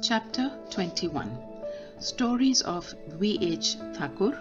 Chapter 21 Stories of V.H. Thakur,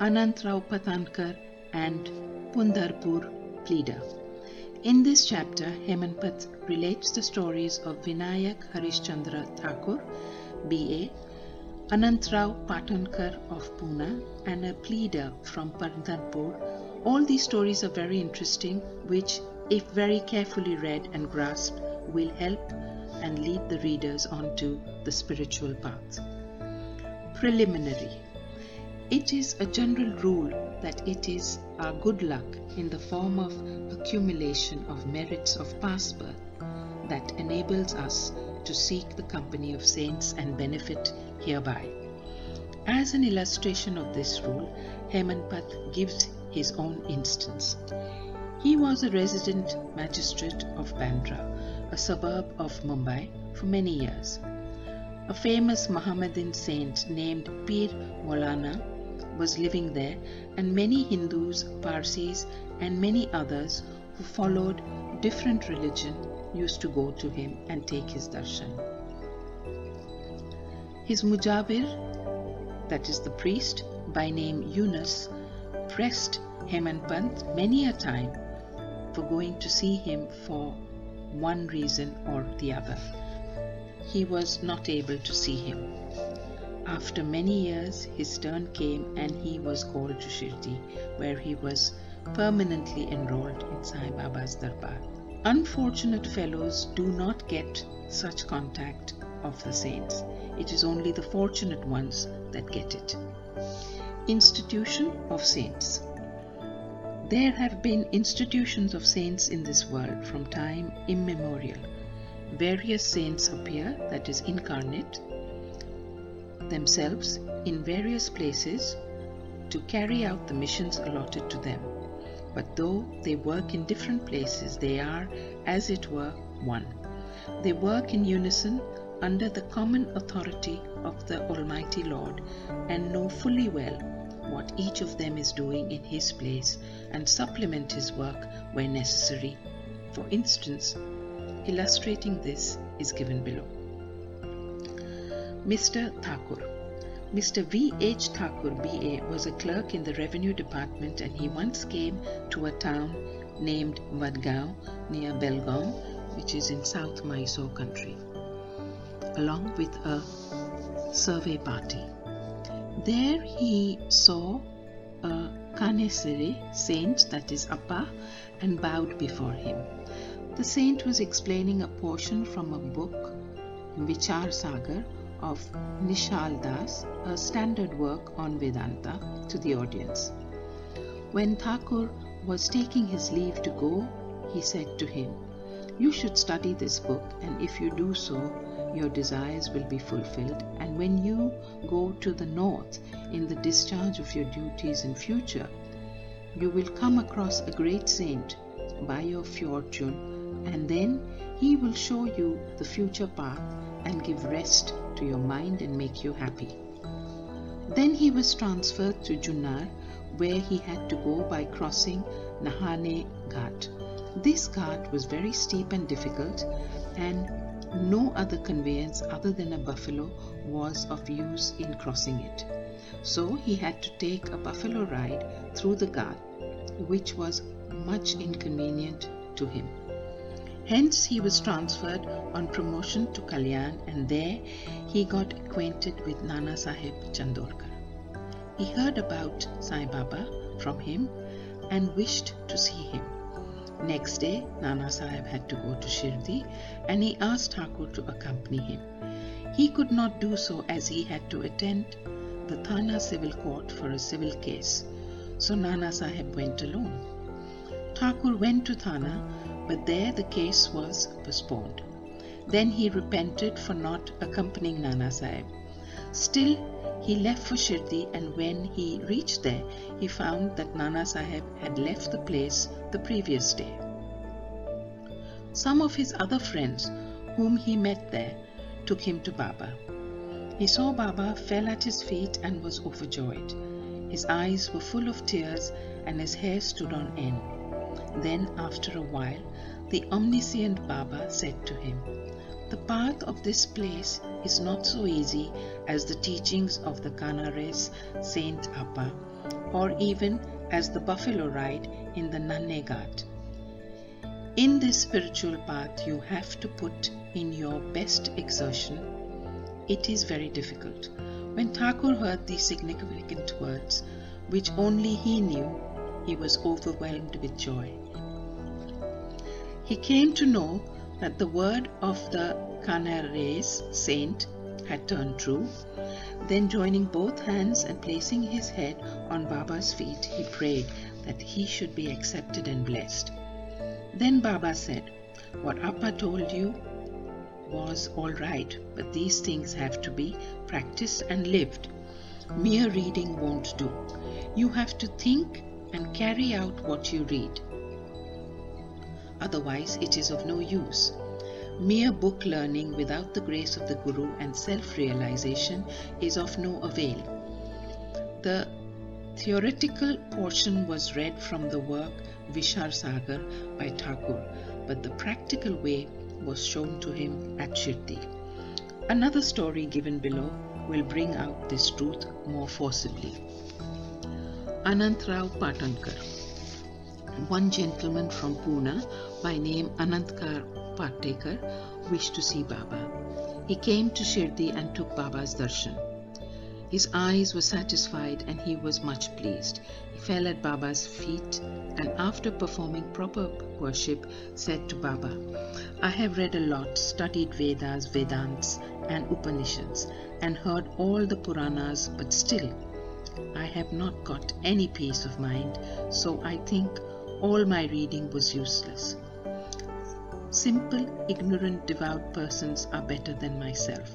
Anantrao Patankar, and Pandharpur Pleader. In this chapter, Hemadpant relates the stories of Vinayak Harishchandra Thakur, B.A., Anantrao Patankar of Pune, and a pleader from Pandharpur. All these stories are very interesting, which, if very carefully read and grasped, will help and lead the readers onto the spiritual path. Preliminary It is a general rule that it is our good luck in the form of accumulation of merits of past birth that enables us to seek the company of saints and benefit hereby. As an illustration of this rule, Hemadpant gives his own instance. He was a resident magistrate of Bandra, a suburb of Mumbai, for many years. A famous Mohammedan saint named Pir Maulana was living there, and many Hindus, Parsis, and many others who followed different religion used to go to him and take his darshan. His mujawir, that is the priest, by name Yunus, pressed Hemadpant many a time for going to see him for one reason or the other. He was not able to see him. After many years, his turn came and he was called to Shirdi, where he was permanently enrolled in Sai Baba's Darbar. Unfortunate fellows do not get such contact of the saints. It is only the fortunate ones that get it. Institution of Saints There have been institutions of saints in this world from time immemorial. Various saints appear, that is, incarnate, themselves in various places to carry out the missions allotted to them. But though they work in different places, they are, as it were, one. They work in unison under the common authority of the Almighty Lord and know fully well what each of them is doing in his place and supplement his work where necessary. For instance, illustrating this is given below. Mr. Thakur. Mr. V. H. Thakur, B.A., was a clerk in the revenue department and he once came to a town named Vadgaon near Belgaum, which is in South Mysore country, along with a survey party. There he saw a Kanesiri saint, that is Appa, and bowed before him. The saint was explaining a portion from a book, Vichar Sagar, of Nischal Das, a standard work on Vedanta, to the audience. When Thakur was taking his leave to go, he said to him, You should study this book, and if you do so, your desires will be fulfilled. And when you go to the north in the discharge of your duties in future, you will come across a great saint by your fortune, and then he will show you the future path and give rest to your mind and make you happy. Then he was transferred to Junnar, where he had to go by crossing Nahane Ghat. This ghat was very steep and difficult, and no other conveyance other than a buffalo was of use in crossing it. So he had to take a buffalo ride through the ghat, which was much inconvenient to him. Hence, he was transferred on promotion to Kalyan, and there he got acquainted with Nana Sahib Chandorkar. He heard about Sai Baba from him and wished to see him. Next day, Nana Sahib had to go to Shirdi and he asked Thakur to accompany him. He could not do so as he had to attend the Thana civil court for a civil case, so Nana Sahib went alone. Thakur went to Thana, but there the case was postponed. Then he repented for not accompanying Nana Sahib. Still, he left for Shirdi, and when he reached there, he found that Nana Sahib had left the place the previous day. Some of his other friends, whom he met there, took him to Baba. He saw Baba, fell at his feet, and was overjoyed. His eyes were full of tears, and his hair stood on end. Then, after a while, the omniscient Baba said to him, The path of this place is not so easy as the teachings of the Canares Saint Appa or even as the buffalo ride in the Nanne Ghat. In this spiritual path, you have to put in your best exertion. It is very difficult. When Thakur heard these significant words, which only he knew, he was overwhelmed with joy. He came to know that the word of the Canares saint had turned true. Then, joining both hands and placing his head on Baba's feet, he prayed that he should be accepted and blessed. Then Baba said, What Appa told you was all right, but these things have to be practiced and lived. Mere reading won't do. You have to think and carry out what you read. Otherwise, it is of no use. Mere book learning without the grace of the Guru and self realization is of no avail. The theoretical portion was read from the work Vichar Sagar by Thakur, but the practical way was shown to him at Shirdi. Another story given below will bring out this truth more forcibly. Anantrao Patankar. One gentleman from Pune by name Anantrao Patankar wished to see Baba. He came to Shirdi and took Baba's darshan. His eyes were satisfied and he was much pleased. He fell at Baba's feet and after performing proper worship said to Baba, I have read a lot, studied Vedas, Vedants and Upanishads and heard all the Puranas but still I have not got any peace of mind so I think all my reading was useless. Simple, ignorant, devout persons are better than myself.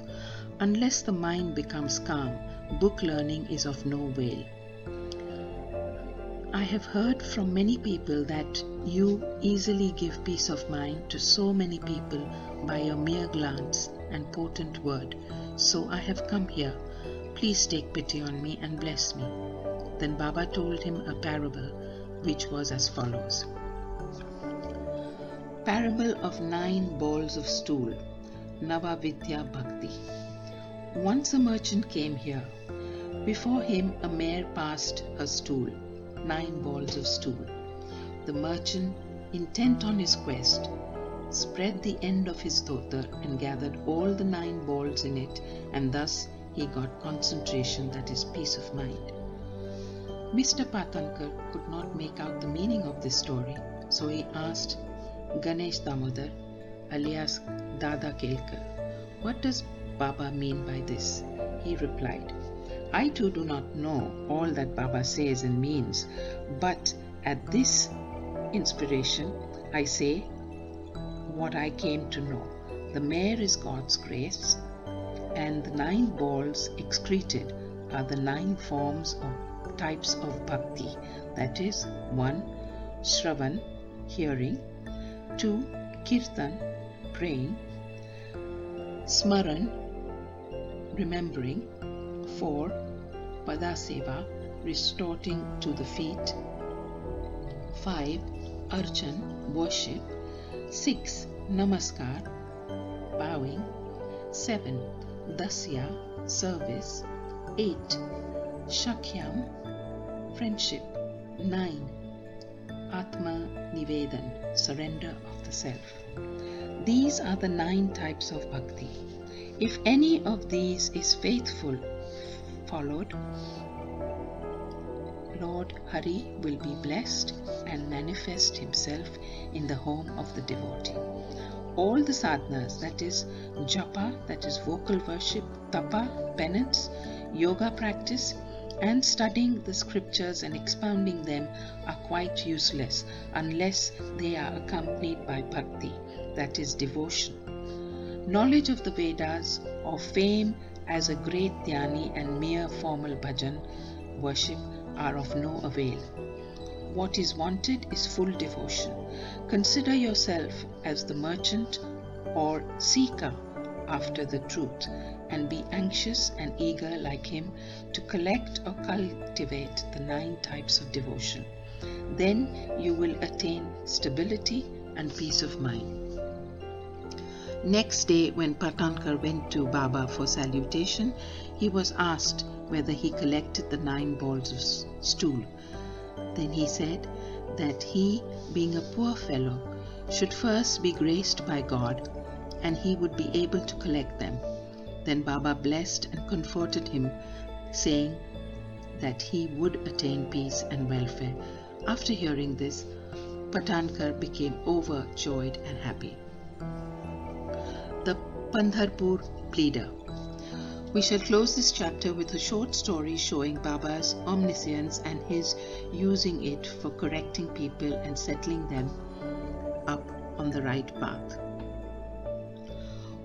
Unless the mind becomes calm, book learning is of no avail. I have heard from many people that you easily give peace of mind to so many people by a mere glance and potent word. So I have come here. Please take pity on me and bless me. Then Baba told him a parable which was as follows Parable of Nine Balls of Stool, Navavidya Bhakti. Once a merchant came here. Before him a mare passed her stool, nine balls of stool. The merchant, intent on his quest, spread the end of his dhota and gathered all the nine balls in it, and thus he got concentration that is peace of mind. Mr. Patankar could not make out the meaning of this story, so he asked Ganesh Damodar, alias Dada Kelkar, what does Baba mean by this? He replied, I too do not know all that Baba says and means, but at this inspiration I say what I came to know. The mare is God's grace, and the nine balls excreted are the nine forms of types of bhakti that is, 1. Shravan, hearing, 2. Kirtan, praying, Smaran, remembering, 4. Padaseva, restoring to the feet, 5. Archan, worship, 6. Namaskar, bowing, 7. Dasya, service, 8. Sakhyam, friendship, 9. Atma Nivedan, surrender of the self. These are the nine types of bhakti. If any of these is faithful, followed, Lord Hari will be blessed and manifest himself in the home of the devotee. All the sadhanas, that is japa, that is vocal worship, tapa, penance, yoga practice, and studying the scriptures and expounding them are quite useless unless they are accompanied by bhakti, that is devotion. Knowledge of the Vedas or fame as a great dhyani and mere formal bhajan worship are of no avail. What is wanted is full devotion. Consider yourself as the merchant or seeker after the truth and be anxious and eager like him to collect or cultivate the nine types of devotion. Then you will attain stability and peace of mind. Next day, when Patankar went to Baba for salutation, he was asked whether he collected the nine balls of stool. Then he said that he, being a poor fellow, should first be graced by God and he would be able to collect them. Then Baba blessed and comforted him, saying that he would attain peace and welfare. After hearing this, Patankar became overjoyed and happy. The Pandharpur Pleader we shall close this chapter with a short story showing Baba's omniscience and his using it for correcting people and settling them up on the right path.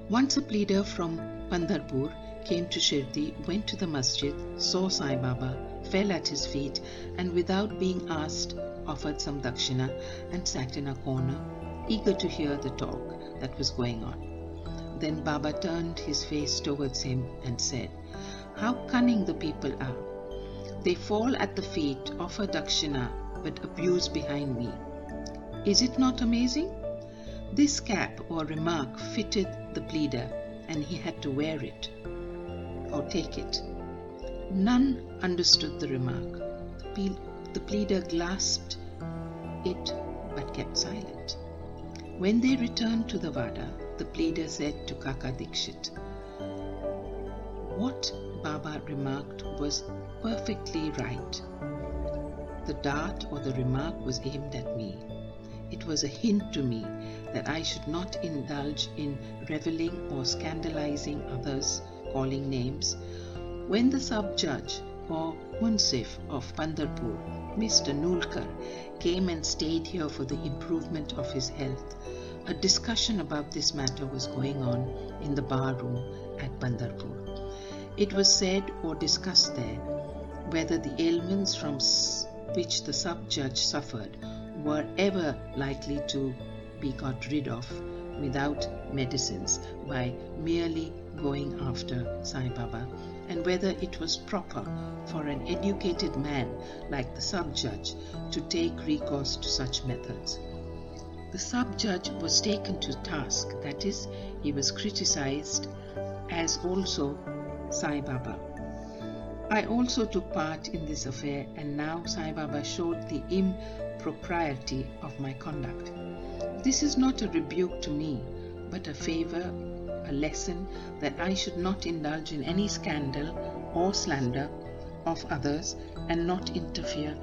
Once a pleader from Pandharpur came to Shirdi, went to the masjid, saw Sai Baba, fell at his feet, and without being asked, offered some dakshina and sat in a corner, eager to hear the talk that was going on. Then Baba turned his face towards him and said, How cunning the people are! They fall at the feet, offer dakshina, but abuse behind me. Is it not amazing? This cap or remark fitted the pleader, and he had to wear it or take it. None understood the remark. The pleader grasped it but kept silent. When they returned to the Vada, the pleader said to Kaka Dikshit. What Baba remarked was perfectly right. The dart or the remark was aimed at me. It was a hint to me that I should not indulge in reveling or scandalizing others, calling names. When the sub judge or Munsif of Pandharpur, Mr. Nulkar, came and stayed here for the improvement of his health, a discussion about this matter was going on in the bar room at Pandharpur. It was said or discussed there whether the ailments from which the sub judge suffered were ever likely to be got rid of without medicines by merely going after Sai Baba and whether it was proper for an educated man like the sub judge to take recourse to such methods the sub judge was taken to task, that is, he was criticized, as also Sai Baba. I also took part in this affair, and now Sai Baba showed the impropriety of my conduct. This is not a rebuke to me, but a favor, a lesson that I should not indulge in any scandal or slander of others and not interfere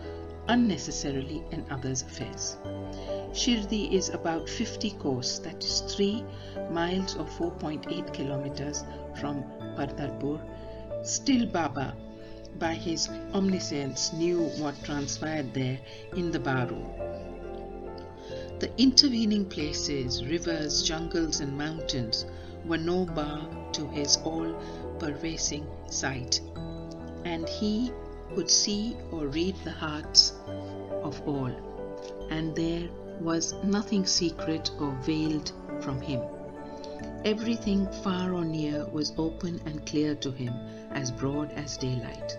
unnecessarily in others' affairs. Shirdi is about 50 kos, that is 3 miles or 4.8 kilometers from Pandharpur. Still Baba, by his omniscience, knew what transpired there in the Baru. The intervening places, rivers, jungles, and mountains were no bar to his all pervasive sight, and he could see or read the hearts of all, and there was nothing secret or veiled from him. Everything far or near was open and clear to him, as broad as daylight.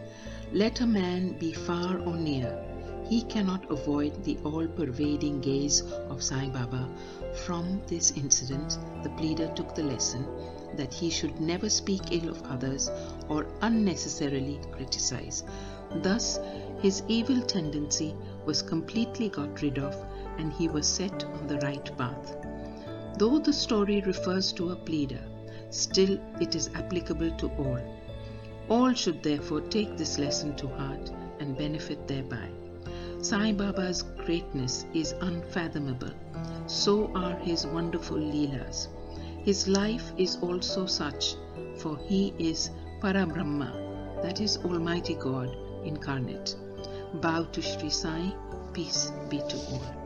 Let a man be far or near, he cannot avoid the all pervading gaze of Sai Baba. From this incident, the pleader took the lesson that he should never speak ill of others or unnecessarily criticize. Thus, his evil tendency was completely got rid of and he was set on the right path. Though the story refers to a pleader, still it is applicable to all. All should therefore take this lesson to heart and benefit thereby. Sai Baba's greatness is unfathomable, so are his wonderful Leelas. His life is also such, for he is Parabrahma, that is Almighty God incarnate. Bow to Sri Sai, peace be to all.